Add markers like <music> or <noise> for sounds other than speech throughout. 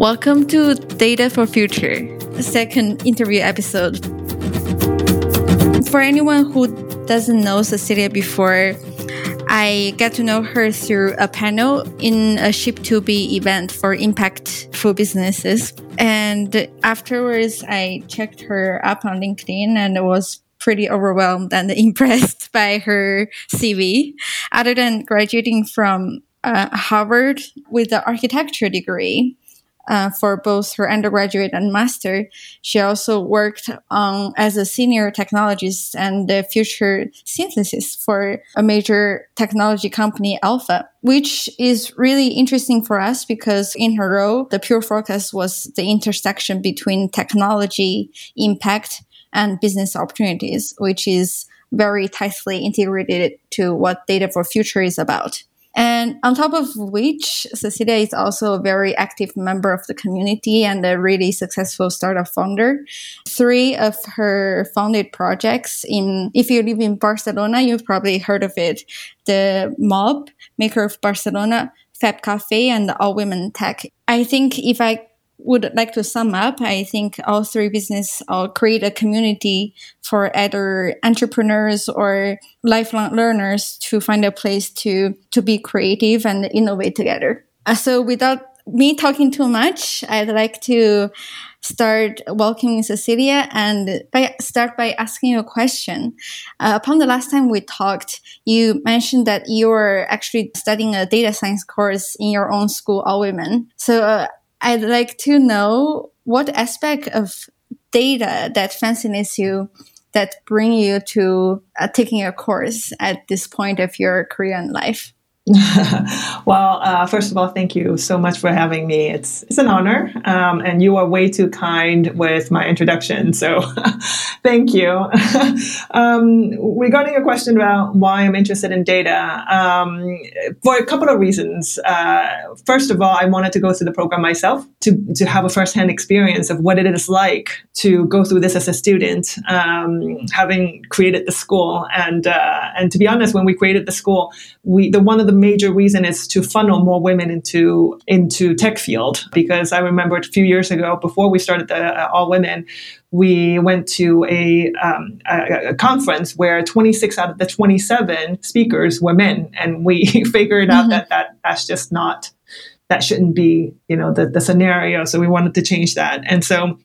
Welcome to Data for Future, second interview episode. For anyone who doesn't know Cecilia before, I got to know her through a panel in a Ship2B event for impactful businesses. And afterwards, I checked her up on LinkedIn and was pretty overwhelmed and <laughs> impressed by her CV. Other than graduating from uh, Harvard with an architecture degree, uh, for both her undergraduate and master. She also worked um, as a senior technologist and the future synthesis for a major technology company, Alpha, which is really interesting for us because in her role, the pure focus was the intersection between technology impact and business opportunities, which is very tightly integrated to what Data for Future is about. And on top of which, Cecilia is also a very active member of the community and a really successful startup founder. Three of her founded projects in, if you live in Barcelona, you've probably heard of it. The Mob, Maker of Barcelona, Fab Cafe, and All Women Tech. I think if I would like to sum up, I think all three business uh, create a community for either entrepreneurs or lifelong learners to find a place to to be creative and innovate together. Uh, so without me talking too much, I'd like to start welcoming Cecilia and by, start by asking you a question. Uh, upon the last time we talked, you mentioned that you're actually studying a data science course in your own school, All Women. So uh, I'd like to know what aspect of data that fascinates you that bring you to uh, taking a course at this point of your career and life. <laughs> well, uh, first of all, thank you so much for having me. It's it's an honor, um, and you are way too kind with my introduction. So, <laughs> thank you. <laughs> um, regarding your question about why I'm interested in data, um, for a couple of reasons. Uh, first of all, I wanted to go through the program myself to to have a firsthand experience of what it is like to go through this as a student, um, having created the school, and uh, and to be honest, when we created the school, we the one of the major reason is to funnel more women into into tech field because I remember a few years ago before we started the uh, All Women, we went to a, um, a, a, conference where 26 out of the 27 speakers were men, and we <laughs> figured out mm-hmm. that that that's just not that shouldn't be you know the, the scenario. So we wanted to change that, and so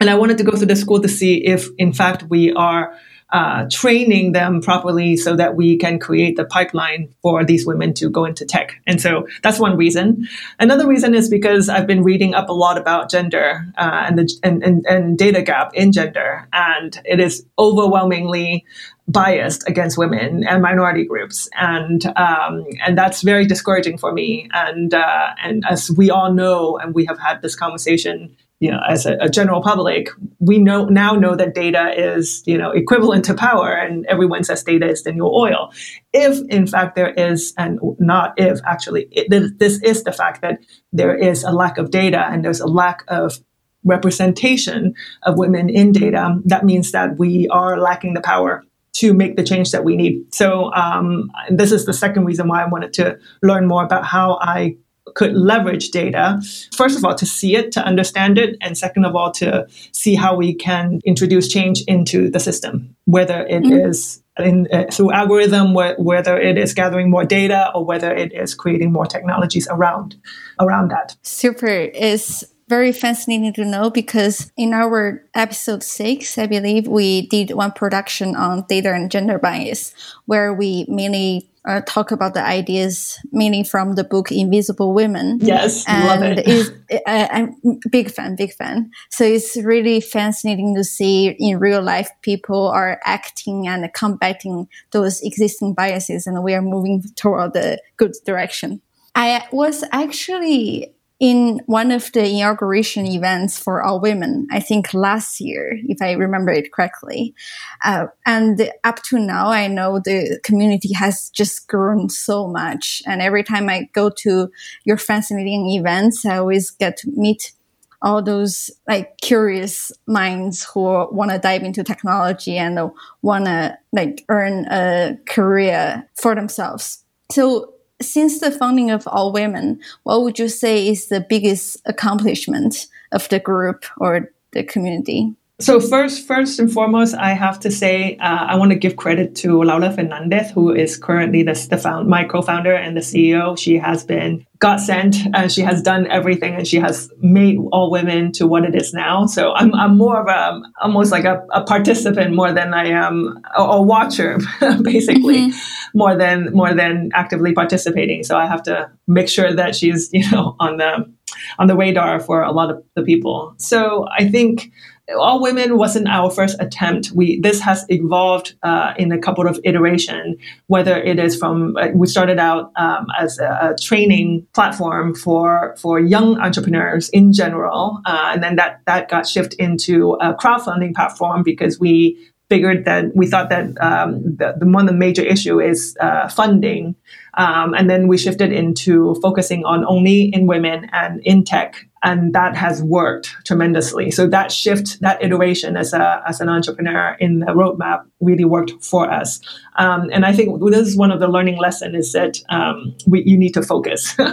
and I wanted to go through the school to see if in fact we are uh, training them properly so that we can create the pipeline for these women to go into tech. And so that's one reason. Another reason is because I've been reading up a lot about gender uh, and, the, and, and, and data gap in gender, and it is overwhelmingly biased against women and minority groups, and um, and that's very discouraging for me. And uh, and as we all know, and we have had this conversation you know, as a, a, general public, we know now know that data is, you know, equivalent to power, and everyone says data is the new oil. If in fact there is, and not if actually, it, this is the fact that there is a lack of data and there's a lack of representation of women in data, that means that we are lacking the power to make the change that we need. So um, this is the second reason why I wanted to learn more about how I could leverage data, first of all, to see it, to understand it, and second of all, to see how we can introduce change into the system, whether it mm-hmm. is in, uh, through algorithm, wh- whether it is gathering more data, or whether it is creating more technologies around around that. Super is very fascinating to know because in our episode six, I believe we did one production on data and gender bias, where we mainly uh, talk about the ideas, meaning from the book Invisible Women. Yes, and love it. Is, uh, I'm big fan, big fan. So it's really fascinating to see in real life people are acting and combating those existing biases, and we are moving toward the good direction. I was actually in one of the inauguration events for all women, I think last year, if I remember it correctly. Uh, and up to now, I know the community has just grown so much. And every time I go to your fascinating events, I always get to meet all those like curious minds who want to dive into technology and want to like earn a career for themselves. So since the founding of All Women, what would you say is the biggest accomplishment of the group or the community? So first, first and foremost, I have to say uh, I want to give credit to Laura Fernandez, who is currently the, the found, my co-founder and the CEO. She has been got sent, and she has done everything, and she has made All Women to what it is now. So I'm, I'm more of a almost like a, a participant more than I am a, a watcher, <laughs> basically, mm-hmm. more than more than actively participating. So I have to make sure that she's you know on the on the radar for a lot of the people. So I think all women wasn't our first attempt. We this has evolved uh, in a couple of iteration. Whether it is from uh, we started out um, as a, a, training platform for for young entrepreneurs in general, uh, and then that that got shifted into a crowdfunding platform because we figured that we thought that um, the, the, one of the major issue is uh, funding um, and then we shifted into focusing on only in women and in tech and that has worked tremendously. So that shift that iteration as a as an entrepreneur in the roadmap really worked for us. Um, and i think this is one of the learning lessons is that um, we, you need to focus. <laughs>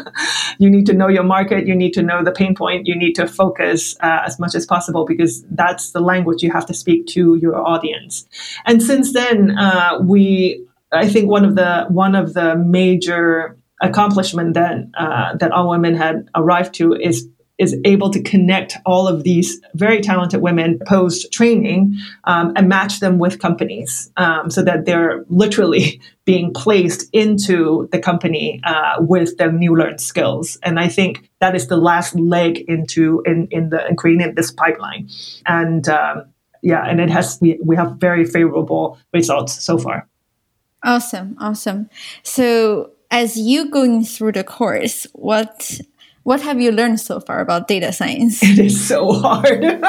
You need to know your market you need to know the pain point you need to focus uh, as much as possible because that's the language you have to speak to your audience. And since then uh, we I think one of the one of the major accomplishment that uh, that all women had arrived to is is able to connect all of these very talented women post training um, and match them with companies um, so that they're literally <laughs> being placed into the company uh, with their new learned skills. And i think that is the last leg into in, in the in creating this pipeline. And um, yeah and it has we, we have very favorable results so far Awesome, awesome. So, as you going through the course, what what have you learned so far about data science? It is so hard. it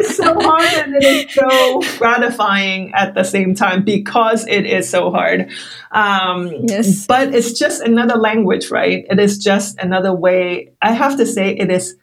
is so hard and it is so gratifying at the same time because it is so hard. Um, yes. But it's just another language, right? It is just another way. I have to say, it is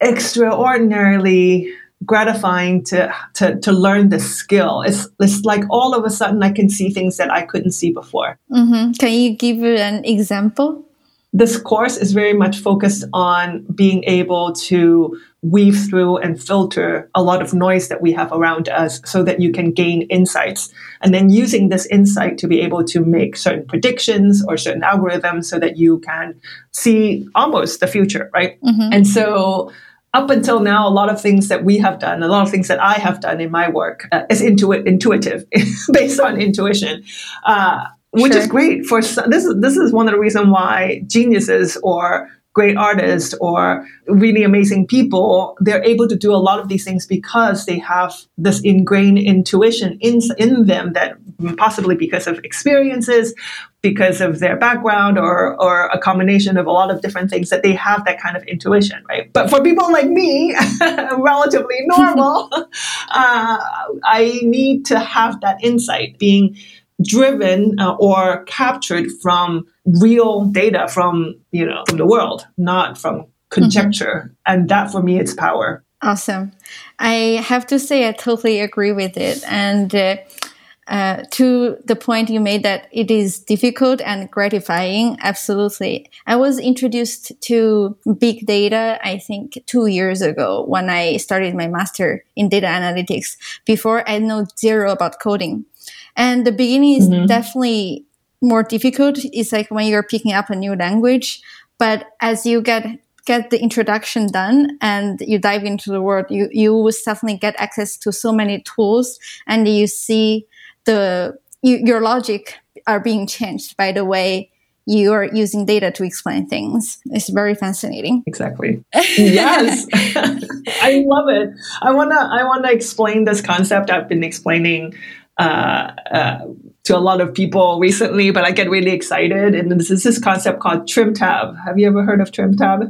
extraordinarily gratifying to, to to learn this skill. It's it's like all of a sudden I can see things that I couldn't see before. Mm-hmm. Can you give an example? This course is very much focused on being able to weave through and filter a lot of noise that we have around us so that you can gain insights. And then using this insight to be able to make certain predictions or certain algorithms so that you can see almost the future, right? Mm-hmm. And so up until now, a lot of things that we have done, a lot of things that I have done in my work uh, is intu- intuitive, <laughs> based on intuition, uh, which sure. is great for this. Is, this is one of the reasons why geniuses or great artists or really amazing people, they're able to do a lot of these things because they have this ingrained intuition in, in them that possibly because of experiences, because of their background or, or a combination of a lot of different things that they have that kind of intuition, right? But for people like me, <laughs> relatively normal, <laughs> uh, I need to have that insight being driven uh, or captured from real data from you know from the world not from conjecture mm-hmm. and that for me it's power awesome i have to say i totally agree with it and uh, uh, to the point you made that it is difficult and gratifying absolutely i was introduced to big data i think two years ago when i started my master in data analytics before i know zero about coding and the beginning is mm-hmm. definitely more difficult. It's like when you're picking up a new language, but as you get get the introduction done and you dive into the world, you you will suddenly get access to so many tools, and you see the you, your logic are being changed by the way you are using data to explain things. It's very fascinating. Exactly. <laughs> yes. <laughs> I love it. I wanna I wanna explain this concept I've been explaining uh, uh, to a lot of people recently, but I get really excited. And this is this concept called trim tab. Have you ever heard of trim tab?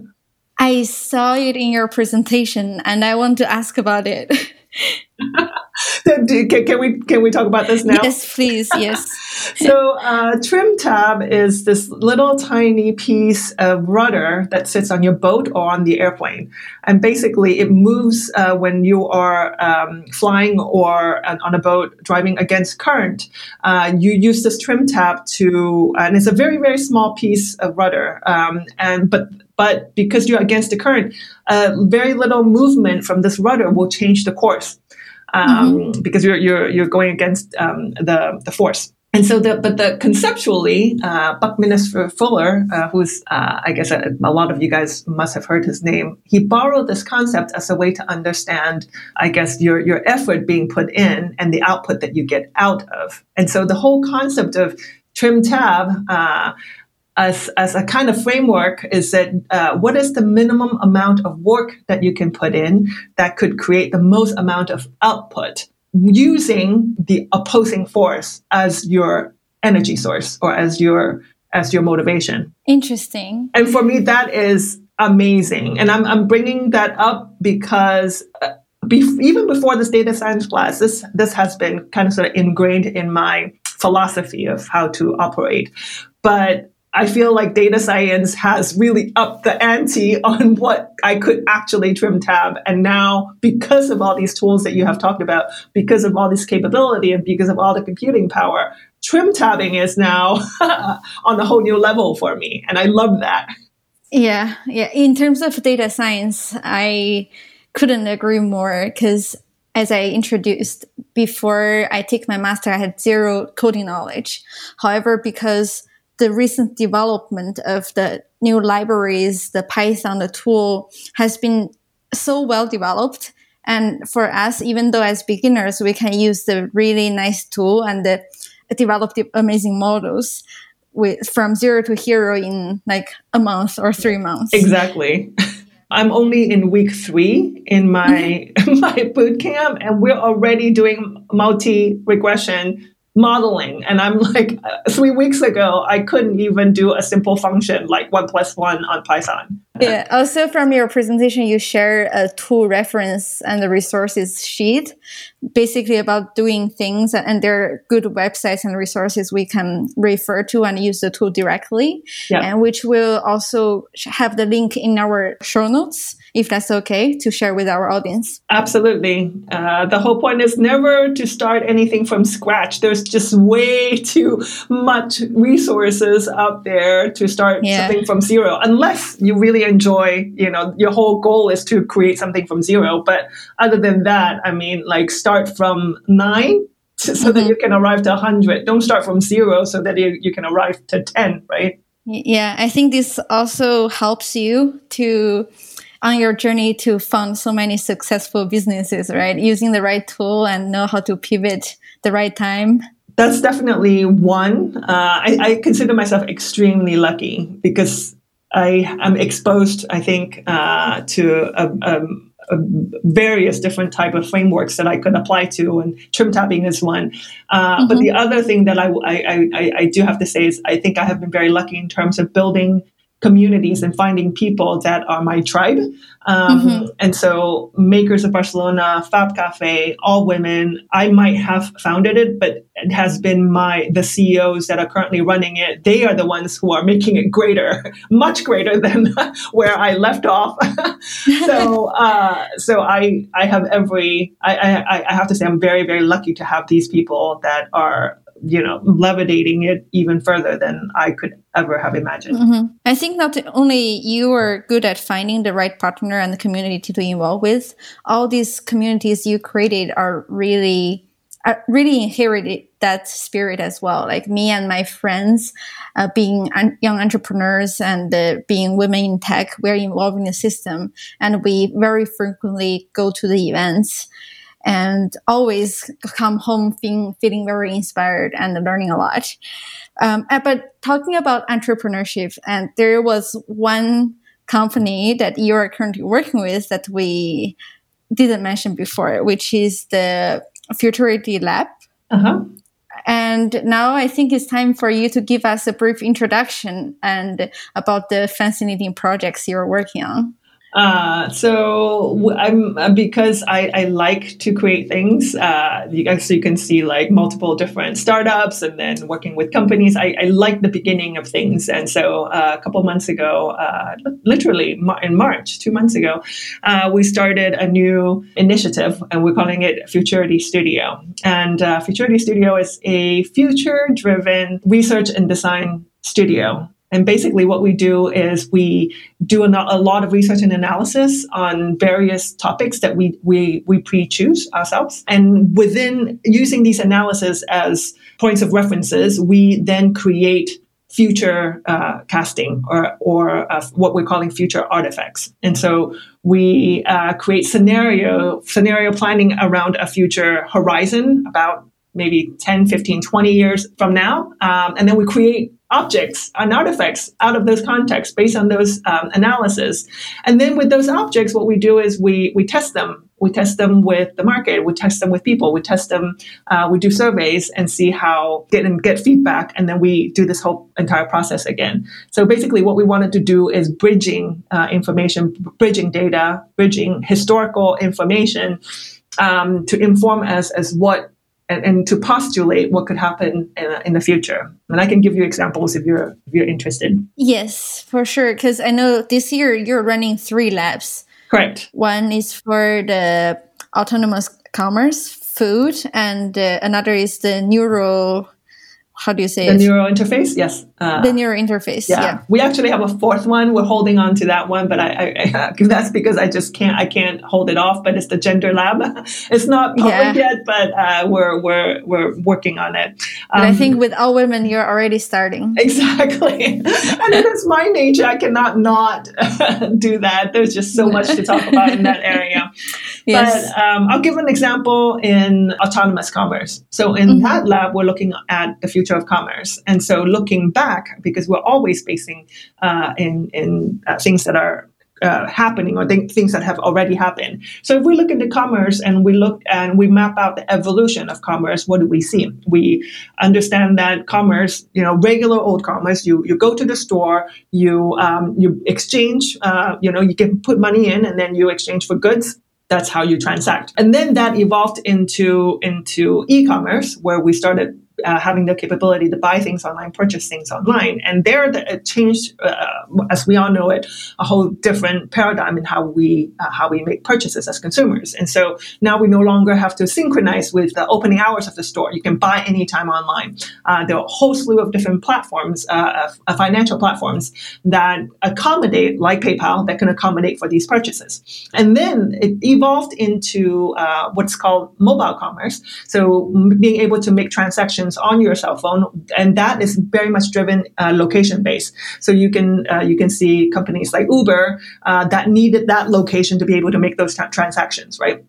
I saw it in your presentation, and I want to ask about it. <laughs> <laughs> can, can, we can we talk about this now? Yes, please. Yes. <laughs> so uh, trim tab is this little tiny piece of rudder that sits on your boat or on the airplane and basically it moves uh, when you are um, flying or uh, on a boat driving against current uh, you use this trim tab to and it's a very very small piece of rudder um, and but but because you're against the current uh, very little movement from this rudder will change the course um, mm-hmm. because you're you're you're going against um, the the force. And so, the, but the conceptually, uh, Buckminster Fuller, uh, who's uh, I guess a, a, lot of you guys must have heard his name, he borrowed this concept as a way to understand, I guess, your your effort being put in and the output that you get out of. And so, the whole concept of trim tab uh, as, as a kind of framework is that uh, what is the minimum amount of work that you can put in that could create the most amount of output using the opposing force as your energy source or as your as your motivation? Interesting. And for me that is amazing. And i'm, I'm bringing that up because uh, be- even before this data science class this this has been kind of sort of ingrained in my philosophy of how to operate. But I feel like data science has really upped the ante on <laughs> what I could actually trim tab. And now, because of all these tools that you have talked about, because of all this capability and because of all the computing power, trim tabbing is now <laughs> on a whole new level for me. And I love that. Yeah. Yeah. In terms of data science, I couldn't agree more because as I introduced before I take my master, I had zero coding knowledge. However, because the recent development of the new libraries, the Python, the tool has been so well developed. And for us, even though as beginners, we can use the really nice tool and the, develop the amazing models with from zero to hero in like a month or three months. Exactly. I'm only in week three in my <laughs> my boot camp, and we're already doing multi regression modeling. And I'm like, uh, three weeks ago, I couldn't even do a simple function like one plus one on Python. Yeah. Also, from your presentation, you share a tool reference and the resources sheet, basically about doing things. And there are good websites and resources we can refer to and use the tool directly, yeah. and which will also have the link in our show notes if that's okay to share with our audience. Absolutely. Uh, the whole point is never to start anything from scratch. There's just way <laughs> too much resources out there to start yeah. something from zero, unless you really enjoy, you know, your whole goal is to create something from zero. But other than that, I mean, like start from nine <laughs> so mm-hmm. that you can arrive to 100. Don't start from zero so that you, you can arrive to 10, right? Yeah, I think this also helps you to on your journey to fund so many successful businesses, right? Using the right tool and know how to pivot the right time. That's definitely one. Uh, I, I, consider myself extremely lucky because I am exposed, I think, uh, to a, a, a various different type of frameworks that I could apply to, and trim tabbing is one. Uh, mm-hmm. But the other thing that I, I, I, I do have to say is I think I have been very lucky in terms of building communities and finding people that are my tribe. Um, mm-hmm. And so, Makers of Barcelona, Fab Cafe, all women. I might have founded it, but it has been my the CEOs that are currently running it. They are the ones who are making it greater, <laughs> much greater than <laughs> where I left off. <laughs> so, uh, so I I have every I, I I have to say I'm very very lucky to have these people that are you know, levitating it even further than I could ever have imagined. Mm-hmm. I think not only you are good at finding the right partner and the community to involve with, all these communities you created are really are really inherited that spirit as well. Like me and my friends, uh, being un- young entrepreneurs and uh, being women in tech, we're involved in the system, and we very frequently go to the events and always come home feeling, feeling very inspired and learning a lot. Um, but talking about entrepreneurship, and there was one company that you are currently working with that we didn't mention before, which is the Futurity Lab. Uh-huh. And now I think it's time for you to give us a brief introduction and about the fascinating projects you're working on. Uh, so I'm uh, because I, I like to create things. Uh, you, so you can see like multiple different startups and then working with companies. I, I like the beginning of things, and so uh, a couple months ago, uh, literally in March, two months ago, uh, we started a new initiative, and we're calling it Futurity Studio. And Futurity Studio is a future-driven research and design studio and basically, what we do is we do a, lot of research and analysis on various topics that we, we, we pre choose ourselves. And within using these analysis as points of references, we then create future uh, casting or, or uh, what we're calling future artifacts. And so we uh, create scenario scenario planning around a future horizon about maybe 10, 15, 20 years from now. Um, and then we create objects and artifacts out of those contexts based on those um, analysis. And then with those objects, what we do is we, we test them. We test them with the market. We test them with people. We test them. Uh, we do surveys and see how get and get feedback, and then we do this whole entire process again. So basically, what we wanted to do is bridging uh, information, bridging data, bridging historical information um, to inform us as what and, and to postulate what could happen in, in the future. And I can give you examples if you're if you're interested. Yes, for sure. Because I know this year you're running three labs. Correct. One is for the autonomous commerce, food, and uh, another is the neural how do you say the it? neural interface yes uh, the neural interface yeah. yeah. we actually have a fourth one we're holding on to that one but I, I, I, <laughs> that's because i just can't i can't hold it off but it's the gender lab <laughs> it's not public yeah. yet but uh, we're we're we're working on it um, i think with all women you're already starting exactly <laughs> and it is my nature i cannot not do that there's just so much to talk about in that area yes. but um, i'll give an example in autonomous commerce so in mm-hmm. that lab we're looking at the future of commerce. And so looking back, because we're always facing uh, in, in uh, things that are uh, happening or th- things that have already happened. So if we look into commerce and we look and we map out the evolution of commerce, what do we see? We understand that commerce, you know, regular old commerce, you you go to the store, you um, you exchange, uh, you know, you can put money in and then you exchange for goods that's how you transact and then that evolved into into e-commerce where we started uh, having the capability to buy things online, purchase things online. And there, the, it changed, uh, as we all know it, a whole different paradigm in how we uh, how we make purchases as consumers. And so now we no longer have to synchronize with the opening hours of the store. You can buy anytime online. Uh, there are a whole slew of different platforms, uh, financial platforms that accommodate, like PayPal, that can accommodate for these purchases. And then it evolved into uh, what's called mobile commerce. So being able to make transactions on your cell phone, and that is very much driven uh, location based. So you can uh, you can see companies like Uber uh, that needed that location to be able to make those tra- transactions, right?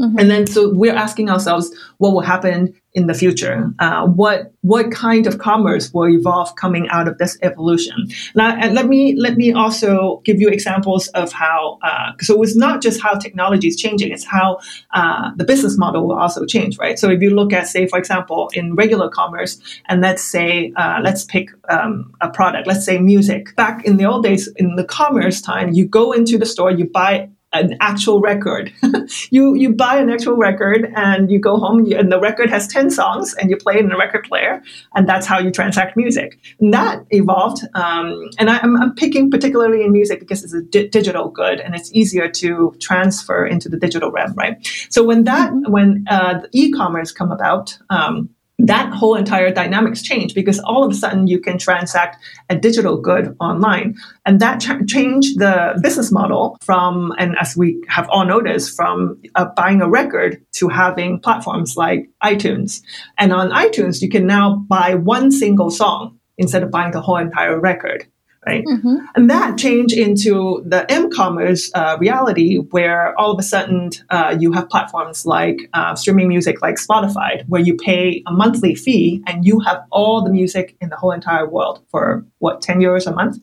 Mm-hmm. And then so we're asking ourselves what will happen in the future. Uh, what what kind of commerce will evolve coming out of this evolution? Now, and let me let me also give you examples of how. Uh, so it's not just how technology is changing; it's how uh, the business model will also change, right? So if you look at, say, for example, in regular commerce, and let's say uh, let's pick um, a product, let's say music. Back in the old days, in the commerce time, you go into the store, you buy an actual record. <laughs> you you buy an actual record and you go home and the record has 10 songs and you play it in a record player and that's how you transact music. And that evolved. Um, and I, am picking particularly in music because it's a di- digital good and it's easier to transfer into the digital realm, right? So when that, mm-hmm. when uh, e-commerce come about, um, that whole entire dynamics change because all of a sudden you can transact a digital good online. And that ch- changed the business model from and as we have all noticed from uh, buying a record to having platforms like itunes. And on itunes you can now buy one single song instead of buying the whole entire record right? Mm-hmm. And that changed into the m-commerce uh, reality where all of a sudden uh, you have platforms like uh, streaming music like Spotify where you pay a monthly fee and you have all the music in the whole entire world for what 10 euros a month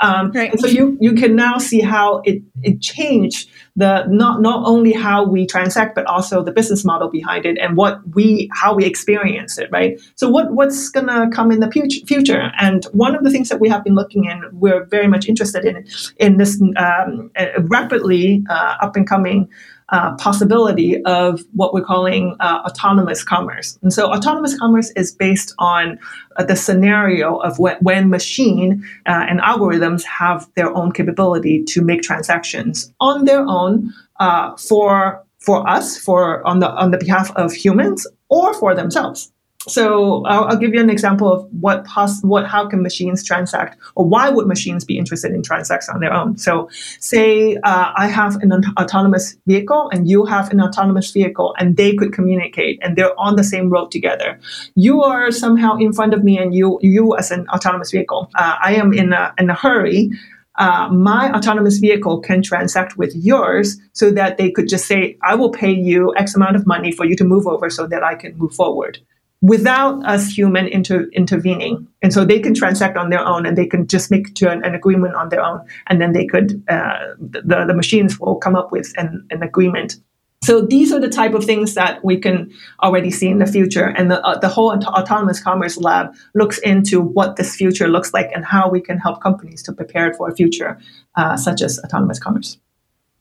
um, right. and so you, you can now see how it, it changed the not not only how we transact, but also the business model behind it and what we how we experience it, right? So what what's gonna come in the future? And one of the things that we have been looking in, we're very much interested in in this um, rapidly uh, up and coming uh, possibility of what we're calling uh, autonomous commerce. And so, autonomous commerce is based on uh, the scenario of when, when machine uh, and algorithms have their own capability to make transactions on their own uh, for for us, for on the on the behalf of humans, or for themselves. So I'll, I'll, give you an example of what what how can machines transact, or why would machines be interested in transacts on their own? So, say uh, I have an autonomous vehicle and you have an autonomous vehicle, and they could communicate, and they're on the same road together. You are somehow in front of me, and you you as an autonomous vehicle, uh, I am in a in a hurry. Uh, my autonomous vehicle can transact with yours so that they could just say, I will pay you X amount of money for you to move over so that I can move forward without us human inter- intervening. And so they can transact on their own and they can just make to an, an agreement on their own. And then they could, uh, the, the machines will come up with an, an agreement. So these are the type of things that we can already see in the future. And the, uh, the whole Aut- Autonomous Commerce Lab looks into what this future looks like and how we can help companies to prepare for a future uh, such as autonomous commerce.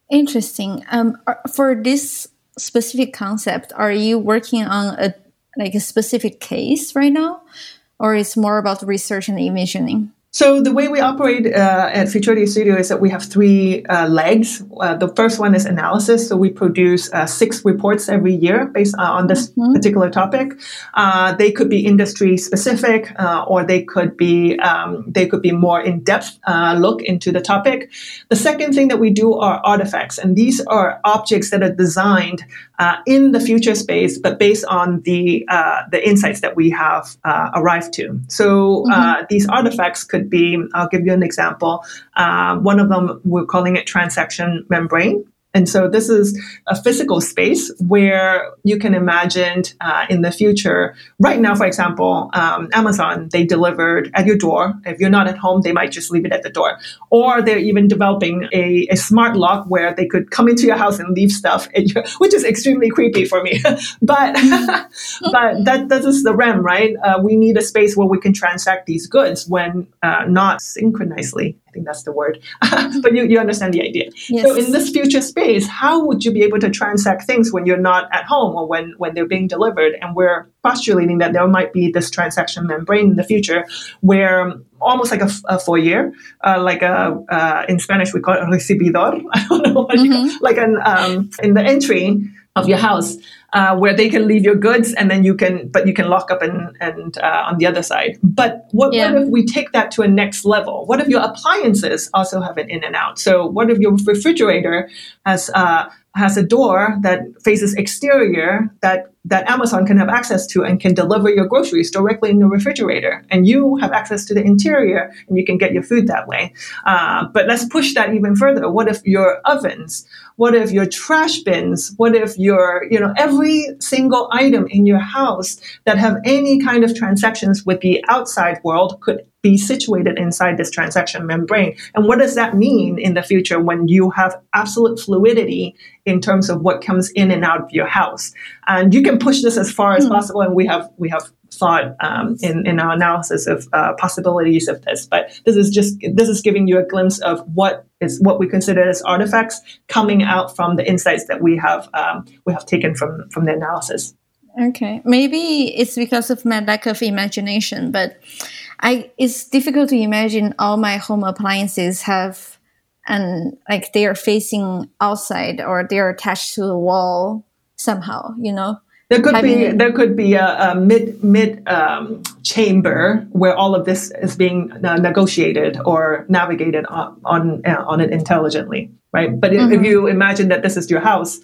Interesting. Um, for this specific concept, are you working on a like a specific case right now, or it's more about research and envisioning? So the way we operate uh, at Futurity Studio is that we have three uh, legs. Uh, the first one is analysis. So we produce uh, six reports every year based uh, on this mm-hmm. particular topic. Uh, they could be industry specific, or they could be um, they could be more in depth look into the topic. The second thing that we do are artifacts, and these are objects that are designed in the future space, but based on the the insights that we have arrived to. So mm-hmm. these artifacts could could be, I'll give you an example. Uh, one of them, we're calling it transaction membrane. And so this is a physical space where you can imagine uh, in the future. Right now, for example, um, Amazon, they delivered at your door. If you're not at home, they might just leave it at the door. Or they're even developing a, a smart lock where they could come into your house and leave stuff, your, <laughs> which is extremely creepy for me. <laughs> but <laughs> but that, that is the REM, right? Uh, we need a space where we can transact these goods when uh, not synchronously think that's the word, <laughs> but you, you understand the idea. Yes. So in this future space, how would you be able to transact things when you're not at home or when, when they're being delivered? And we're postulating that there might be this transaction membrane in the future where almost like a, a foyer, uh, like a, uh, in Spanish we call it recibidor. <laughs> I don't know what mm-hmm. you, like an, um, in the entry of your house uh, where they can leave your goods and then you can but you can lock up and and uh, on the other side. But what, yeah. what if we take that to a next level? What if your appliances also have an in and out? So what if your refrigerator has uh, has a door that faces exterior that that Amazon can have access to and can deliver your groceries directly in the refrigerator. And you have access to the interior and you can get your food that way. Uh, but let's push that even further. What if your ovens? What if your trash bins? What if your, you know, every single item in your house that have any kind of transactions with the outside world could be situated inside this transaction membrane. And what does that mean in the future when you have absolute fluidity in terms of what comes in and out of your house? And you can push this as far as mm. possible. And we have we have thought um, in in our analysis of uh, possibilities of this. But this is just this is giving you a glimpse of what is what we consider as artifacts coming out from the insights that we have um, we have taken from from the analysis. Okay, maybe it's because of my lack of imagination, but I it's difficult to imagine all my home appliances have and like they are facing outside or they are attached to the wall somehow, you know. There could be there could be a, a mid mid um, chamber where all of this is being uh, negotiated or navigated on on, uh, on it intelligently, right? But mm-hmm. if, you imagine that this is your house,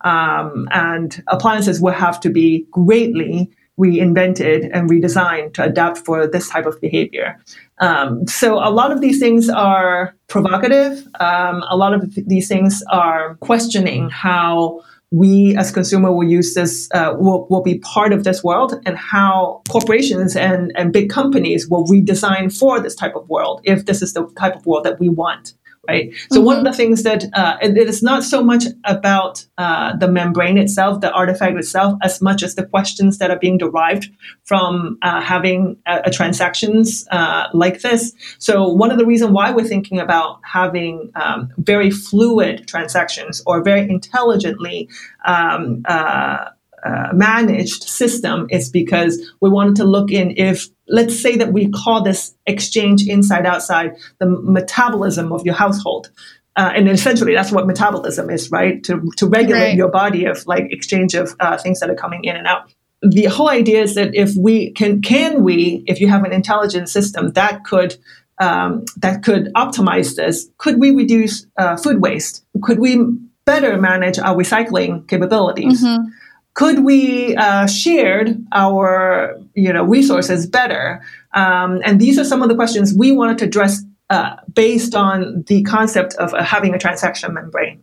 um, and appliances will have to be greatly reinvented and redesigned to adapt for this type of behavior. Um, so a lot of these things are provocative. Um, a lot of th- these things are questioning how we as consumer will use this uh, will, will be part of this world and how corporations and, and big companies will redesign for this type of world if this is the type of world that we want right? So mm-hmm. one of the things that uh, it, it is not so much about uh, the membrane itself, the artifact itself, as much as the questions that are being derived from uh, having a, a transactions uh, like this. So one of the reasons why we're thinking about having um, very fluid transactions or very intelligently um, uh, uh, managed system is because we wanted to look in if let's say that we call this exchange inside outside the metabolism of your household. Uh, and essentially that's what metabolism is right? To, to regulate right. your body of like exchange of uh, things that are coming in and out. The whole idea is that if we can can we if you have an intelligent system that could um, that could optimize this could we reduce uh, food waste? Could we better manage our recycling capabilities? Mm-hmm could we uh, shared our you know resources better? Um, and these are some of the questions we wanted to address uh, based on the concept of uh, having a transaction membrane.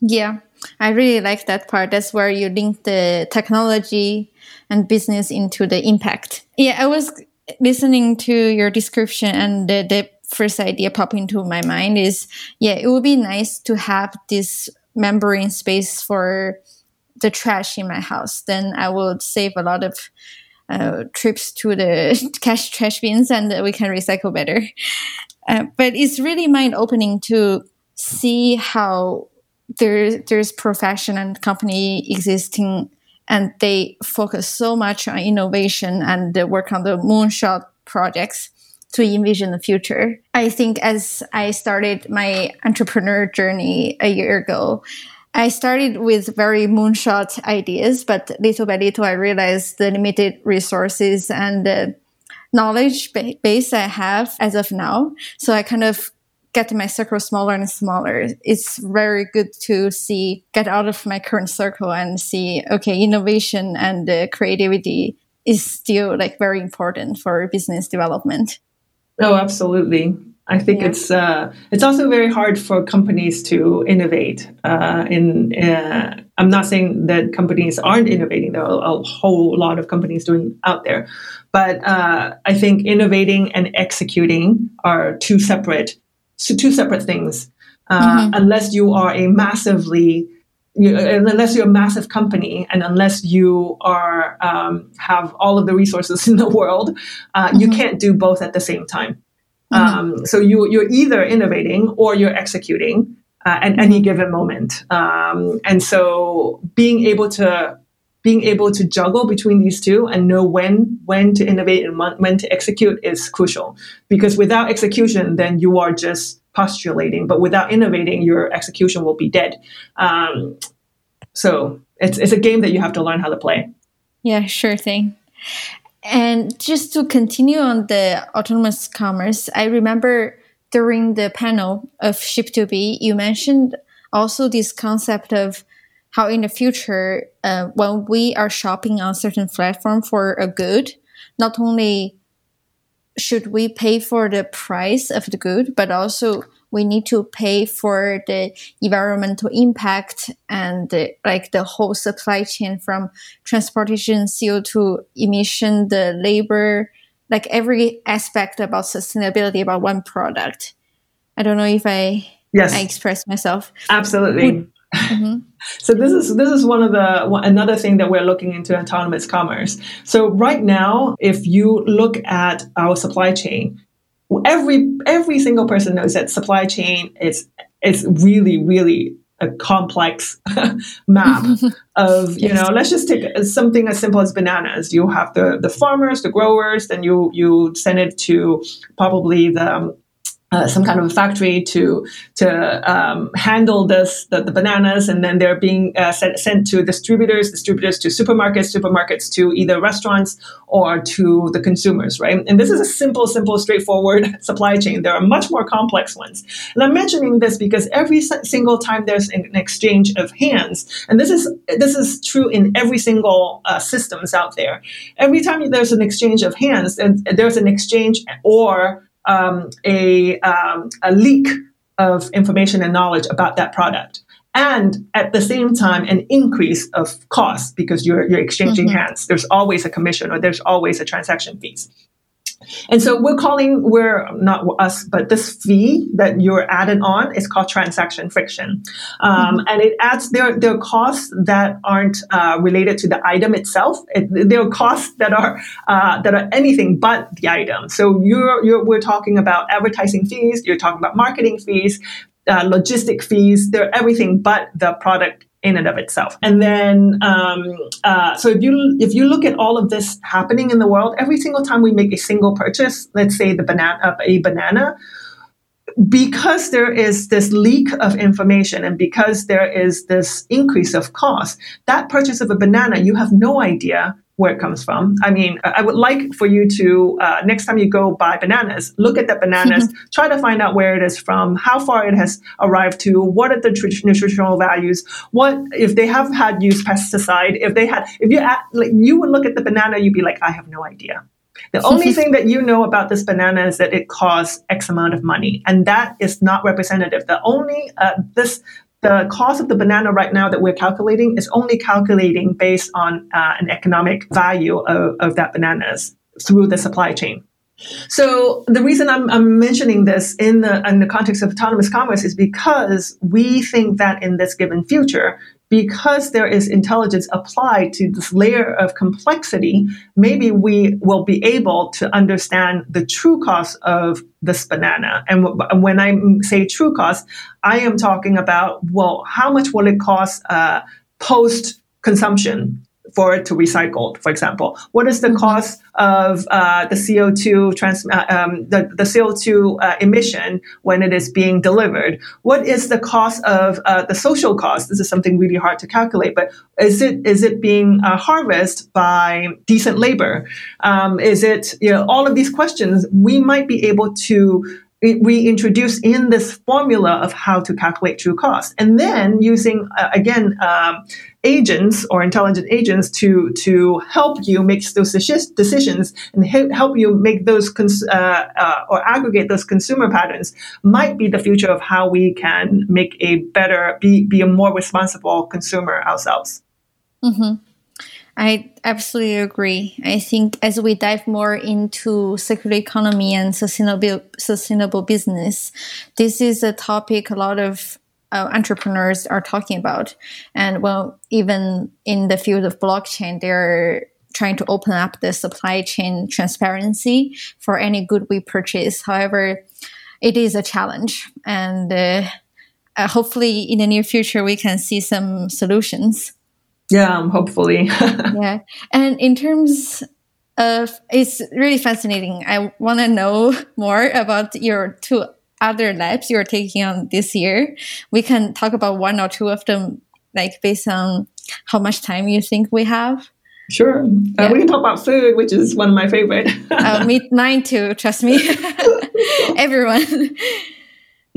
Yeah, I really like that part. That's where you link the technology and business into the impact. Yeah, I was listening to your description and the, the first idea pop into my mind is yeah, it would be nice to have this membrane space for the trash in my house, then I will save a lot of uh, trips to the <laughs> cash trash bins and we can recycle better. Uh, but it's really mind opening to see how there, there's profession and company existing and they focus so much on innovation and work on the moonshot projects to envision the future. I think as I started my entrepreneur journey a year ago, I started with very moonshot ideas, but little by little, I realized the limited resources and the knowledge base I have as of now. So I kind of get my circle smaller and smaller. It's very good to see, get out of my current circle and see, okay, innovation and uh, creativity is still like very important for business development. Oh, absolutely. I think yeah. it's uh, it's also very hard for companies to innovate. Uh, in uh, I'm not saying that companies aren't innovating. There are a whole lot of companies doing out there, but uh, I think innovating and executing are two separate two separate things. Uh, mm-hmm. Unless you are a massively you, unless you're a massive company and unless you are um, have all of the resources <laughs> in the world, uh, mm-hmm. you can't do both at the same time. Mm-hmm. Um, so you, you're either innovating or you're executing uh, at any given moment. Um, and so being able to being able to juggle between these two and know when when to innovate and when to execute is crucial because without execution then you are just postulating but without innovating your execution will be dead um, so it's, it's a game that you have to learn how to play yeah sure thing and just to continue on the autonomous commerce, I remember during the panel of Ship2B, you mentioned also this concept of how in the future, uh, when we are shopping on certain platform for a good, not only should we pay for the price of the good, but also we need to pay for the environmental impact and the, like the whole supply chain from transportation, CO2 emission, the labor, like every aspect about sustainability about one product. I don't know if I yes I express myself. Absolutely. <laughs> Mm-hmm. so this is this is one of the another thing that we're looking into autonomous commerce. So right now, if you look at our supply chain, every every single person knows that supply chain is is really really a complex <laughs> map <laughs> of you yes. know let's just take something as simple as bananas you have the the farmers the growers then you you send it to probably the um, uh, some kind of a factory to to um, handle this the, the, bananas. And then they're being uh, sent, sent to distributors distributors to supermarkets supermarkets to either restaurants or to the consumers right? And this is a simple simple straightforward <laughs> supply chain. There are much more complex ones. And i'm mentioning this because every single time there's an exchange of hands and this is this is true in every single uh, systems out there. Every time there's an exchange of hands and there's an exchange or um, a, um, a leak of information and knowledge about that product. And at the same time an increase of cost because you're, you're exchanging mm-hmm. hands. There's always a commission or there's always a transaction fees And so we're calling, we're not us, but this fee that you're added on is called transaction friction. Um, mm-hmm. And it adds, there, there are costs that aren't uh, related to the item itself. It, there are costs that are, uh, that are anything but the item. So you're, you're, we're talking about advertising fees, you're talking about marketing fees, uh, logistic fees, they're everything but the product in and of itself. And then, um, uh, so if you if you look at all of this happening in the world, every single time we make a single purchase, let's say the banana, a banana, because there is this leak of information and because there is this increase of cost, that purchase of a banana, you have no idea where it comes from. I mean, I would like for you to, uh, next time you go buy bananas, look at the bananas, <laughs> try to find out where it is from, how far it has arrived to, what are the tr- nutritional values, what, if they have had used pesticide, if they had, if you, at, like, you would look at the banana, you'd be like, I have no idea. The <laughs> only thing that you know about this banana is that it costs X amount of money, and that is not representative. The only uh, this the cost of the banana right now that we're calculating is only calculating based on uh, an economic value of, of that bananas through the supply chain. So the reason I'm, I'm, mentioning this in the in the context of autonomous commerce is because we think that in this given future, because there is intelligence applied to this layer of complexity, maybe we will be able to understand the true cost of this banana. And w- when I say true cost, I am talking about, well, how much will it cost uh, post consumption? For it to recycle, for example? What is the mm-hmm. cost of uh, the CO2 trans- uh, um, the, the CO2 uh, emission when it is being delivered? What is the cost of uh, the social cost? This is something really hard to calculate, but is it is it being uh, harvested by decent labor? Um, is it you know all of these questions? We might be able to we introduce in this formula of how to calculate true cost, and then using uh, again um, agents or intelligent agents to to help you make those decisions and help you make those cons- uh, uh, or aggregate those consumer patterns might be the future of how we can make a better be be a more responsible consumer ourselves. Mm-hmm. I absolutely agree. I think as we dive more into circular economy and sustainable sustainable business, this is a topic a lot of uh, entrepreneurs are talking about. And well, even in the field of blockchain, they're trying to open up the supply chain transparency for any good we purchase. However, it is a challenge, and uh, uh, hopefully, in the near future, we can see some solutions. Yeah, um, hopefully. <laughs> yeah, and in terms of, it's really fascinating. I want to know <laughs> more about your two other labs you're taking on this year. We can talk about one or two of them, like based on how much time you think we have. Sure. Uh, yeah. Uh, we can talk about food, which is one of my favorite. uh, me, mine too. Trust me. <laughs> Everyone.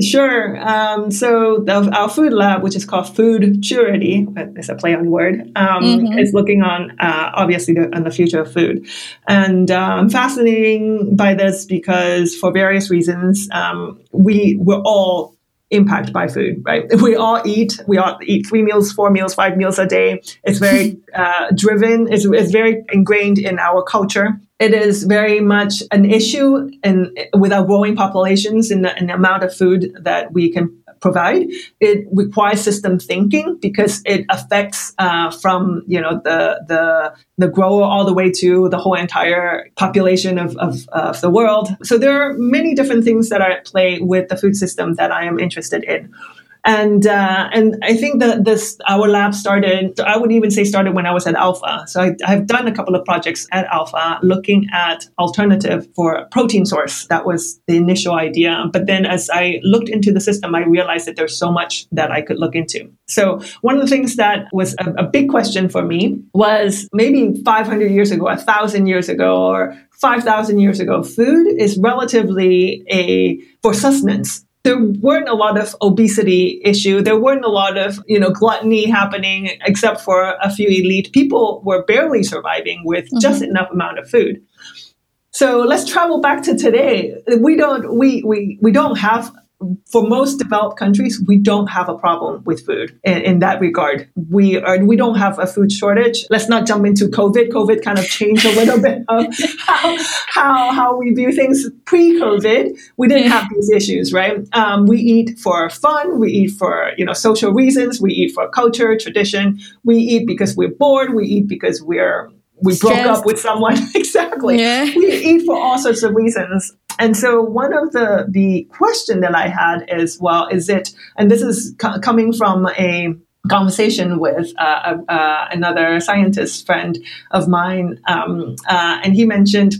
Sure. Um, so the, our food lab, which is called Foodturity, it's a play on word, um, mm-hmm. is looking on uh, obviously the, on the future of food, and I'm fascinating by this because for various reasons, um, we we're all impacted by food, right? We all eat. We all eat three meals, four meals, five meals a day. It's very <laughs> uh, driven. It's, it's very ingrained in our culture it is very much an issue in, with our growing populations and the, the amount of food that we can provide. It requires system thinking because it affects uh, from you know the the the grower all the way to the whole entire population of, of, of the world. So there are many different things that are at play with the food system that I am interested in and uh, and I think that this our lab started. I would even say started when I was at Alpha. So I, have done a couple of projects at Alpha looking at alternative for protein source. That was the initial idea. But then as I looked into the system, I realized that there's so much that I could look into. So one of the things that was a, a big question for me was maybe 500 years ago, a thousand years ago, or 5,000 years ago, food is relatively a for sustenance there weren't a lot of obesity issue. There weren't a lot of, you know, gluttony happening except for a few elite. People were barely surviving with mm-hmm. just enough amount of food. So let's travel back to today. We don't we we we don't have for most developed countries, we don't have a problem with food in, in, that regard. We are we don't have a food shortage. Let's not jump into COVID. COVID kind of changed a little bit of <laughs> how how, how we view things pre-COVID. We didn't have these issues, right? Um, we eat for fun. We eat for you know social reasons. We eat for culture, tradition. We eat because we're bored. We eat because we're we broke up with someone <laughs> exactly yeah. we eat for all sorts of reasons and so one of the the question that i had is well is it and this is co- coming from a conversation with uh, uh, another scientist friend of mine um, uh, and he mentioned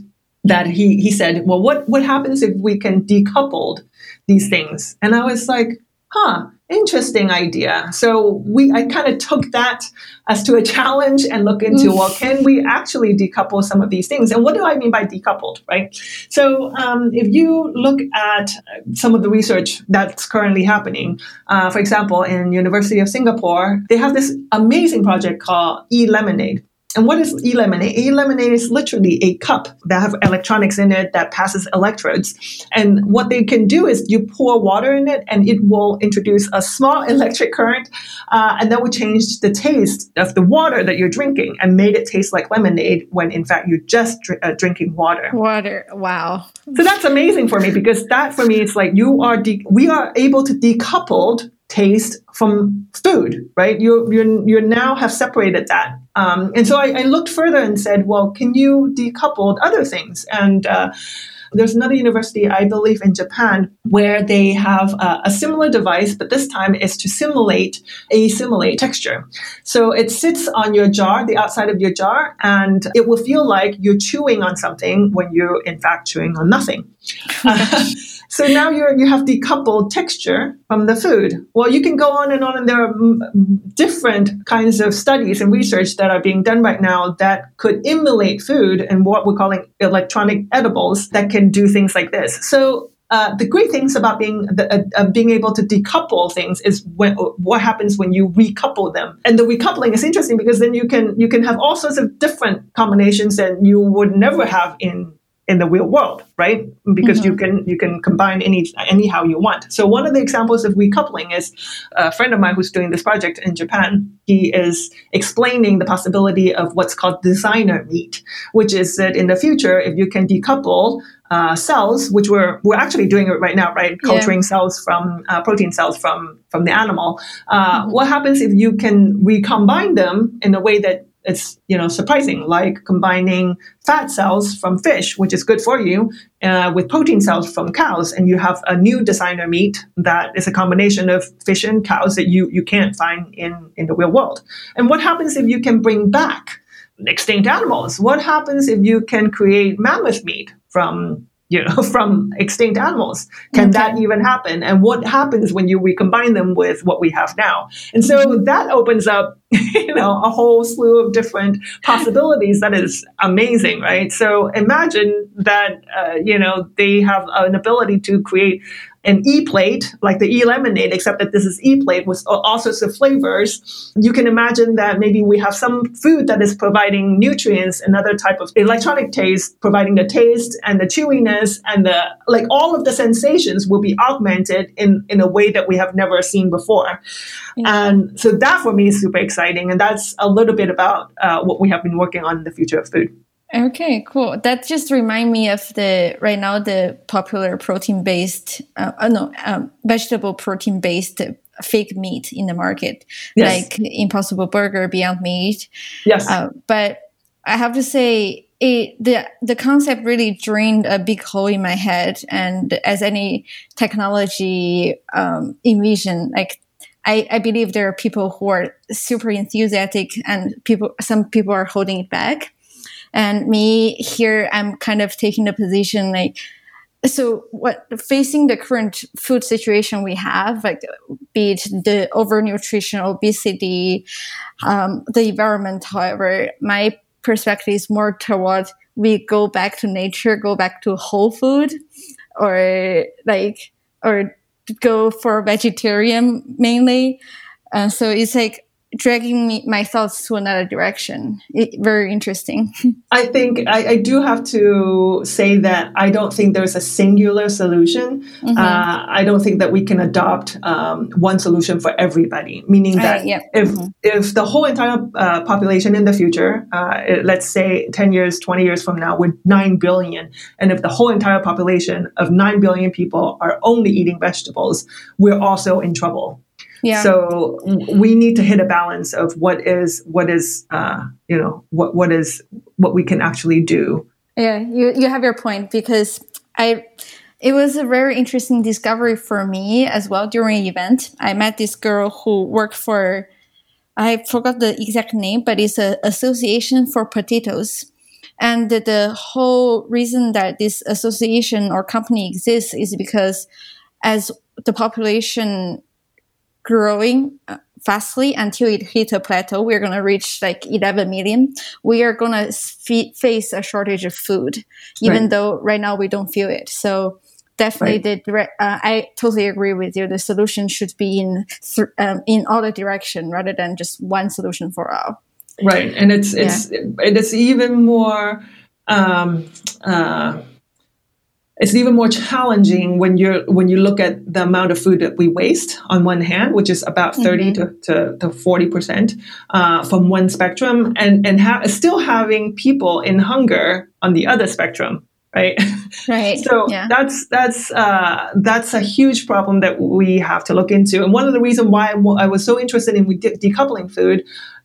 that he he said well what what happens if we can decouple these things? And i was like huh interesting idea. So we i kind of took that as to a challenge and look into well can we actually decouple some of these things? And what do i mean by decoupled right? So um, if you look at some of the research that's currently happening uh, for example in university of singapore they have this amazing project called e-lemonade and what is e-lemonade? E-lemonade is literally a cup that have electronics in it that passes electrodes. And what they can do is you pour water in it and it will introduce a small <laughs> electric current uh, and that will change the taste of the water that you're drinking and made it taste like lemonade when in fact you're just dr- uh, drinking water. Water. Wow. So that's amazing for me because that for me it's like you are de- we are able to decouple taste from food, right? You you you now have separated that, um, and so I, I, looked further and said, well, can you decouple other things? And uh, there's another university, I believe, in Japan, where they have uh, a similar device, but this time is to simulate a simulate texture. So it sits on your jar, the outside of your jar, and it will feel like you're chewing on something when you're in fact chewing on nothing. <laughs> <laughs> So now you you have decoupled texture from the food. Well, you can go on and on, and there are different kinds of studies and research that are being done right now that could emulate food and what we're calling electronic edibles that can do things like this. So uh, the great things about being the, uh, uh, being able to decouple things is when, what happens when you recouple them. And the recoupling is interesting because then you can you can have all sorts of different combinations that you would never have in in the real world, right? Because mm-hmm. you can you can combine any anyhow you want. So one of the examples of recoupling is a friend of mine who's doing this project in Japan. He is explaining the possibility of what's called designer meat, which is that in the future, if you can decouple uh, cells, which we're we're actually doing it right now, right? Culturing yeah. cells from uh, protein cells from from the animal. Uh, mm-hmm. What happens if you can recombine them in a way that it's you know surprising like combining fat cells from fish which is good for you uh, with protein cells from cows and you have a new designer meat that is a combination of fish and cows that you you can't find in in the real world. And what happens if you can bring back extinct animals? What happens if you can create mammoth meat from you know, <laughs> from extinct animals. Can okay. that even happen? And what happens when you recombine them with what we have now? And so mm-hmm. that opens up, <laughs> you know, a whole slew of different possibilities that is amazing, right? So imagine that, uh, you know, they have an ability to create an e-plate, like the e-lemonade, except that this is e-plate with all sorts of flavors. You can imagine that maybe we have some food that is providing nutrients, another type of electronic taste, providing the taste and the chewiness and the like all of the sensations will be augmented in, in a way that we have never seen before. Yeah. And so that for me is super exciting. And that's a little bit about uh, what we have been working on in the future of food. Okay, cool. That just remind me of the right now the popular protein based, uh, uh, no, um, vegetable protein based fake meat in the market, yes. like Impossible Burger, Beyond Meat. Yes. Uh, but I have to say, it, the the concept really drained a big hole in my head, and as any technology um, envision, like I, I believe there are people who are super enthusiastic, and people some people are holding it back and me here, I'm kind of taking the position like, so what facing the current food situation we have, like be it the overnutrition, obesity, um, the environment, however, my perspective is more toward we go back to nature, go back to whole food, or like or go for vegetarian mainly. Uh, so it's like dragging me, my thoughts to another direction. It, very interesting. <laughs> I think I, I, do have to say that I don't think there's a singular solution. Mm-hmm. Uh, I don't think that we can adopt um, one solution for everybody. Meaning that uh, yeah. if mm-hmm. if the whole entire uh, population in the future, uh, let's say ten years, twenty years from now, with nine billion, and if the whole entire population of nine billion people are only eating vegetables, we're also in trouble yeah. So we need to hit a balance of what is what is uh, you know what what is what we can actually do. Yeah, you you have your point because I it was a very interesting discovery for me as well during an event. I met this girl who worked for I forgot the exact name, but it's an association for potatoes. And the, the whole reason that this association or company exists is because as the population growing uh, fastly until it hit a plateau. We're going to reach like 11 million. We are going to f- face a shortage of food, even right. though right now we don't feel it. So definitely right. the uh, I totally agree with you. The solution should be in th- um, in other direction rather than just one solution for all. Right, and it's it's yeah. it's even more. Um, uh, it's even more challenging when you're when you look at the amount of food that we waste on one hand, which is about 30 mm-hmm. to, to, 40 percent uh, from one spectrum, and and ha- still having people in hunger on the other spectrum, right? Right. <laughs> so yeah. that's that's uh, that's a huge problem that we have to look into. And one of the reasons why I was so interested in de- decoupling food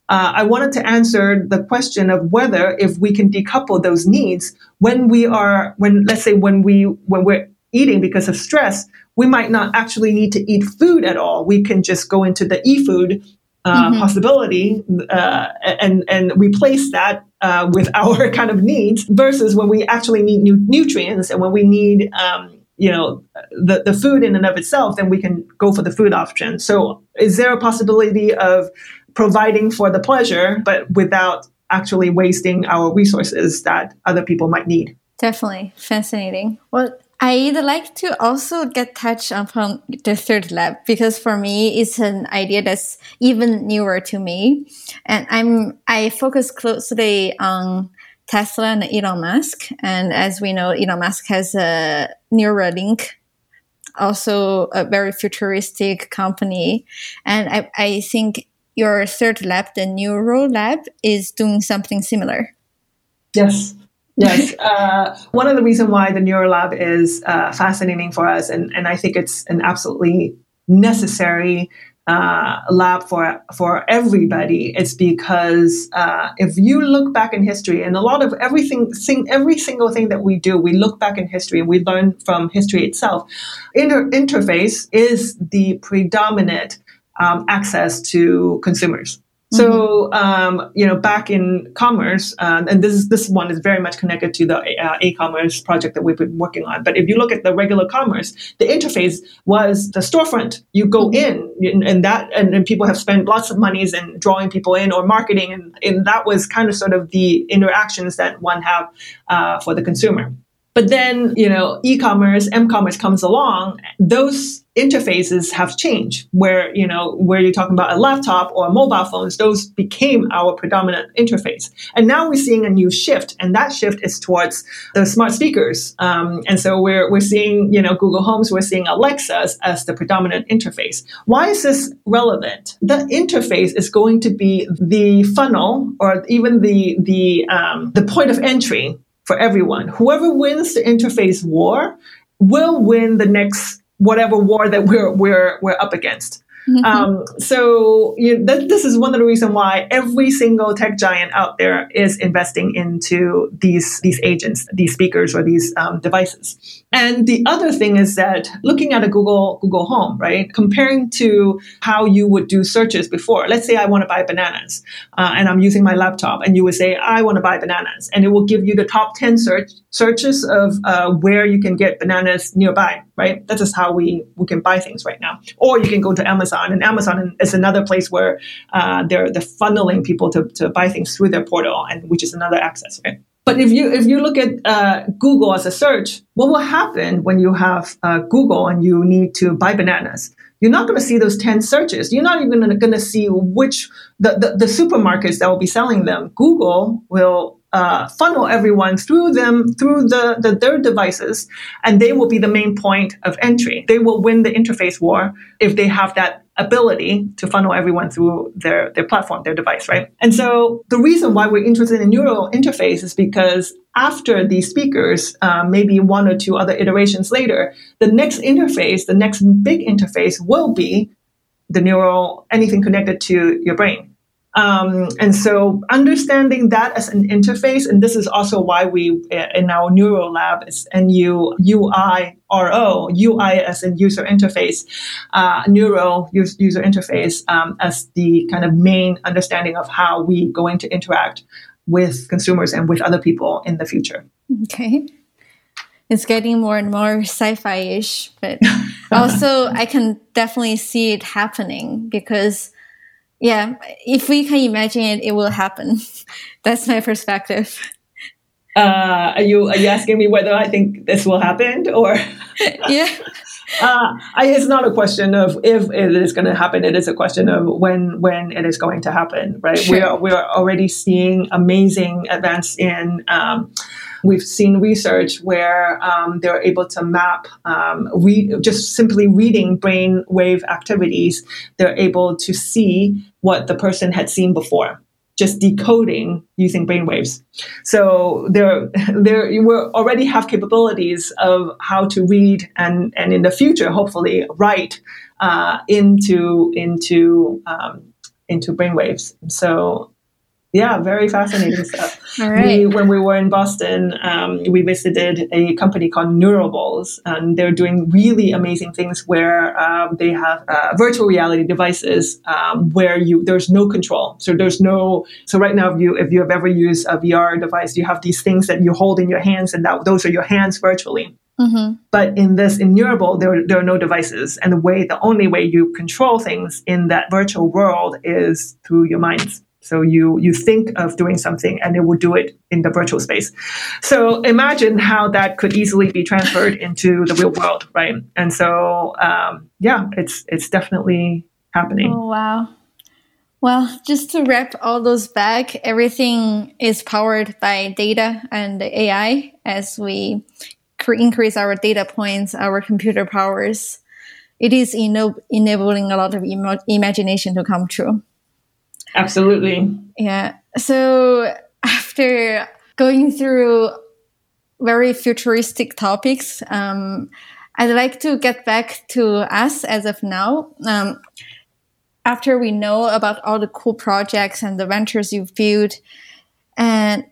uh, I wanted to answer the question of whether if we can decouple those needs when we are when let's say when we when we're eating because of stress, we might not actually need to eat food at all. We can just go into the e-food uh, mm-hmm. possibility uh, and and replace that uh, with <laughs> our kind of needs versus when we actually need new nutrients and when we need um, you know the, the food in and of itself then we can go for the food option so is there a possibility of providing for the pleasure, but without actually wasting our resources that other people might need. Definitely fascinating. Well, I'd like to also get touch upon the third lab because for me it's an idea that's even newer to me, and I'm I focus closely on Tesla and Elon Musk, and as we know, Elon Musk has a Neuralink also a very futuristic company. And I, I think your third lab, the Neuro Lab, is doing something similar. Yes. Yes. <laughs> Uh, one of the reasons why the Neuro Lab is uh, fascinating for us, and, and I think it's an absolutely necessary uh, lab for for everybody is because uh, if you look back in history, and a lot of everything, sing, every single thing that we do, we look back in history and we learn from history itself. Inter- interface is the predominant um, access to consumers. So, mm-hmm. um, you know, back in commerce, uh, and this is, this one is very much connected to the uh, e-commerce project that we've been working on. But if you look at the regular commerce, the interface was the storefront. You go mm-hmm. in, and that, and, and, people have spent lots of monies in drawing people in or marketing, and, and that was kind of sort of the interactions that one have uh, for the consumer. But then, you know, e-commerce, m-commerce comes along. Those interfaces have changed where, you know, where you're talking about a laptop or mobile phones, those became our predominant interface. And now we're seeing a new shift. And that shift is towards the smart speakers. Um, and so we're, we're seeing, you know, Google Homes, we're seeing Alexas as, the predominant interface. Why is this relevant? The interface is going to be the funnel or even the, the, um, the point of entry for everyone. Whoever wins the interface war will win the next whatever war that we're we're we're up against. Mm-hmm. Um, so you th- this is one of the reasons why every single tech giant out there is investing into these these agents, these speakers, or these um, devices. And the other thing is that looking at a Google Google Home, right, comparing to how you would do searches before. Let's say I want to buy bananas, uh, and I'm using my laptop, and you would say I want to buy bananas, and it will give you the top ten search searches of uh, where you can get bananas nearby. Right, that is how we we can buy things right now. Or you can go to Amazon, and Amazon is another place where uh, they're they're funneling people to to buy things through their portal, and which is another access. Right. But if you if you look at uh, Google as a search, what will happen when you have uh, Google and you need to buy bananas? you're not going to see those 10 searches. You're not even going to see which the, the, the, supermarkets that will be selling them. Google will uh, funnel everyone through them, through the, the, their devices, and they will be the main point of entry. They will win the interface war if they have that ability to funnel everyone through their, their platform, their device, right? And so the reason why we're interested in neural interface is because after these speakers, um, maybe one or two other iterations later, the next interface, the next big interface will be the neural, anything connected to your brain. Um, and so understanding that as an interface, and this is also why we in our neural lab is NU UI RO, UI as in user interface, uh, neuro user interface um, as the kind of main understanding of how we going to interact with consumers and with other people in the future. Okay. It's getting more and more sci-fi ish, but <laughs> also I can definitely see it happening because yeah, if we can imagine it, it will happen. <laughs> That's my perspective. Uh, are you are you asking me whether I think this will happen or? <laughs> yeah. <laughs> Uh, I, it's not a question of if it is going to happen. It is a question of when when it is going to happen. Right? Sure. We are we are already seeing amazing advance in. Um, We've seen research where um, they're able to map, um, re- just simply reading brain wave activities, they're able to see what the person had seen before just decoding using brainwaves. So there, there will already have capabilities of how to read and, and in the future, hopefully, write uh, into into um, into brainwaves. So yeah, very fascinating stuff. <laughs> All right. We, when we were in Boston, um, we visited a company called Neurables, and they're doing really amazing things where um, they have uh, virtual reality devices um, where you there's no control. So there's no. So right now, if you if you have ever used a VR device, you have these things that you hold in your hands, and that those are your hands virtually. Mm-hmm. But in this in Neurable, there, there are no devices, and the way the only way you control things in that virtual world is through your minds. So you you think of doing something and it will do it in the virtual space. So imagine how that could easily be transferred into the real world, right? And so um, yeah, it's it's definitely happening. Oh wow. Well, just to wrap all those back, everything is powered by data and AI as we increase our data points, our computer powers. It is enabling a lot of Im- imagination to come true. Absolutely. Yeah. So after going through very futuristic topics, um, I'd like to get back to us as of now. Um, after we know about all the cool projects and the ventures you've built, and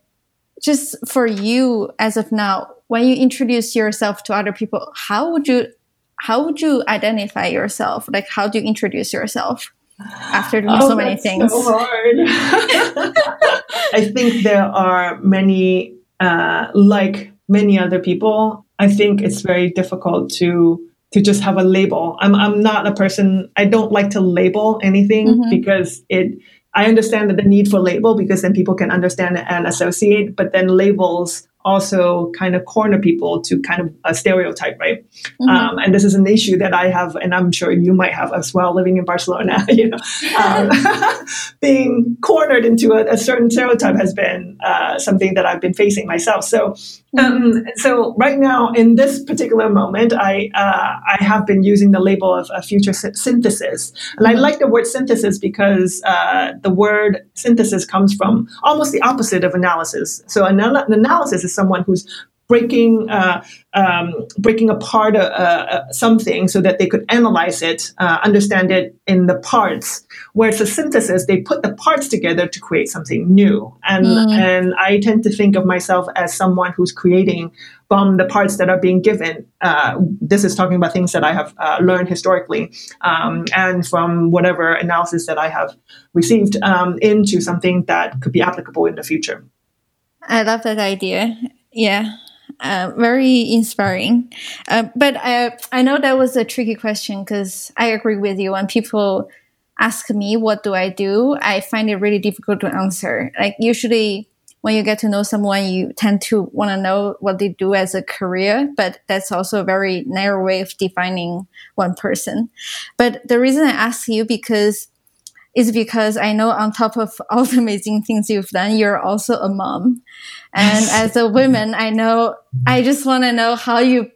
just for you as of now, when you introduce yourself to other people, how would you how would you identify yourself? Like, how do you introduce yourself? After doing oh, so many things? So hard. <laughs> I think there are many, uh, like many other people. I think it's very difficult to to just have a label. I'm I'm not a person. I don't like to label anything mm-hmm. because it. I understand that the need for label because then people can understand and associate, but then labels also kind of corner people to kind of a stereotype, right? Mm-hmm. Um, and this is an issue that I have, and I'm sure you might have as well, living in Barcelona. <laughs> You know, um, <laughs> being cornered into a, a, certain stereotype has been uh, something that I've been facing myself. So, mm-hmm. um, so right now in this particular moment, I uh, I have been using the label of a future synthesis, and I mm-hmm. like the word synthesis because uh, the word synthesis comes from almost the opposite of analysis. So, an, an analysis is someone who's breaking uh, um, breaking apart uh, uh, something so that they could analyze it, uh, understand it in the parts. Whereas a synthesis, they put the parts together to create something new. And mm. and I tend to think of myself as someone who's creating from the parts that are being given. Uh, this is talking about things that I have uh, learned historically, um, and from whatever analysis that I have received um, into something that could be applicable in the future. I love that idea. Yeah. Uh, very inspiring. Uh, but I, I know that was a tricky question because I agree with you. When people ask me, what do I do? I find it really difficult to answer. Like, usually when you get to know someone, you tend to want to know what they do as a career, but that's also a very narrow way of defining one person. But the reason I ask you because is because I know on top of all the amazing things you've done, you're also a mom. And as a woman, I know I just want to know how you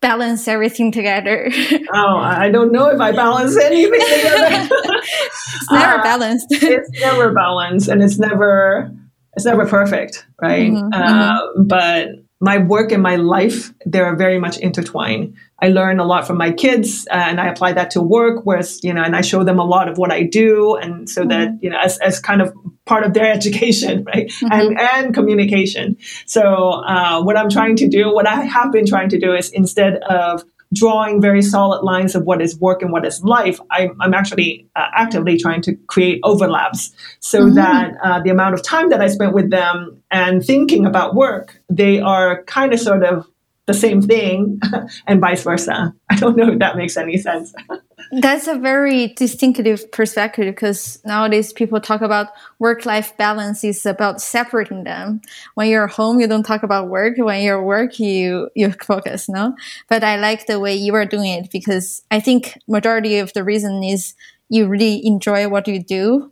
balance everything together. oh, I don't know if I balance anything together. <laughs> it's never uh, balanced. it's never balanced and it's never it's never perfect, right? Mm-hmm, uh, mm-hmm. But my work and my life, they're very much intertwined. I learn a lot from my kids uh, and I apply that to work, whereas, you know, and I show them a lot of what I do. And so mm-hmm. that, you know, as, as kind of part of their <laughs> education, right? Mm-hmm. And, and communication. So, uh, what I'm trying to do, what I have been trying to do is instead of drawing very solid lines of what is work and what is life, I, am actually uh, actively trying to create overlaps so mm-hmm. that uh, the amount of time that I spent with them and thinking about work, they are kind of sort of the same thing <laughs> and vice versa. <laughs> I don't know if that makes any sense. <laughs> That's a very distinctive perspective because nowadays people talk about work life balance is about separating them. When you're home, you don't talk about work. When you're work, you, you focus, no? But I like the way you are doing it because I think majority of the reason is you really enjoy what you do.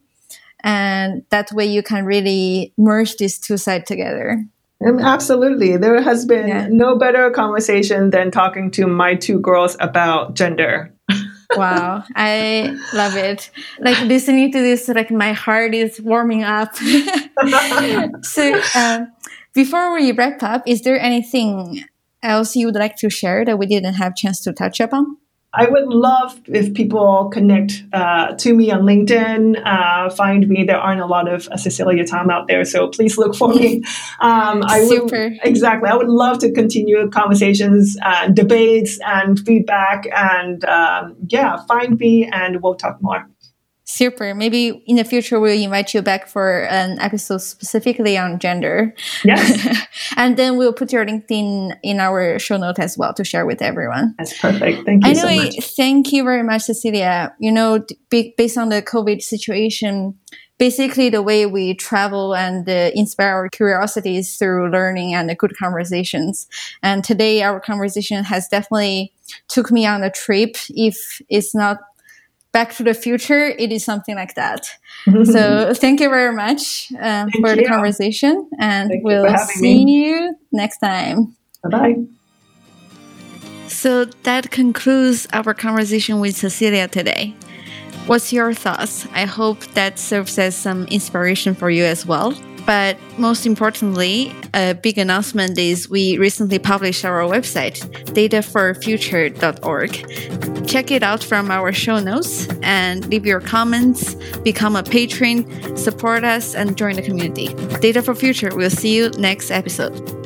And that way you can really merge these two sides together. Absolutely. There has been yeah. no better conversation than talking to my two girls about gender. <laughs> wow. I love it. Like listening to this, like my heart is warming up. <laughs> so, um, before we wrap up, is there anything else you would like to share that we didn't have chance to touch upon? I would love if people connect uh, to me on LinkedIn, uh, find me. There aren't a lot of uh, Cecilia Tham out there, so please look for me. <laughs> Um, I Super. Would, exactly. I would love to continue conversations, and debates, and feedback. And um, yeah, find me and we'll talk more. Super. Maybe in the future we'll invite you back for an episode specifically on gender. Yes. <laughs> and then we'll put your LinkedIn in our show note as well to share with everyone. That's perfect. Thank you anyway, so much. thank you very much, Cecilia. You know, based on the COVID situation, basically the way we travel and uh, inspire our curiosities through learning and good conversations. And today our conversation has definitely took me on a trip. If it's not Back to the Future, it is something like that. <laughs> so thank you very much um, for you. the conversation, and thank we'll see me. you next time. Bye bye. So that concludes our conversation with Cecilia today. What's your thoughts? I hope that serves as some inspiration for you as well. But most importantly, a big announcement is we recently published our website, dataforfuture.org. Check it out from our show notes and leave your comments, become a patron, support us, and join the community. Data for Future, we'll see you next episode.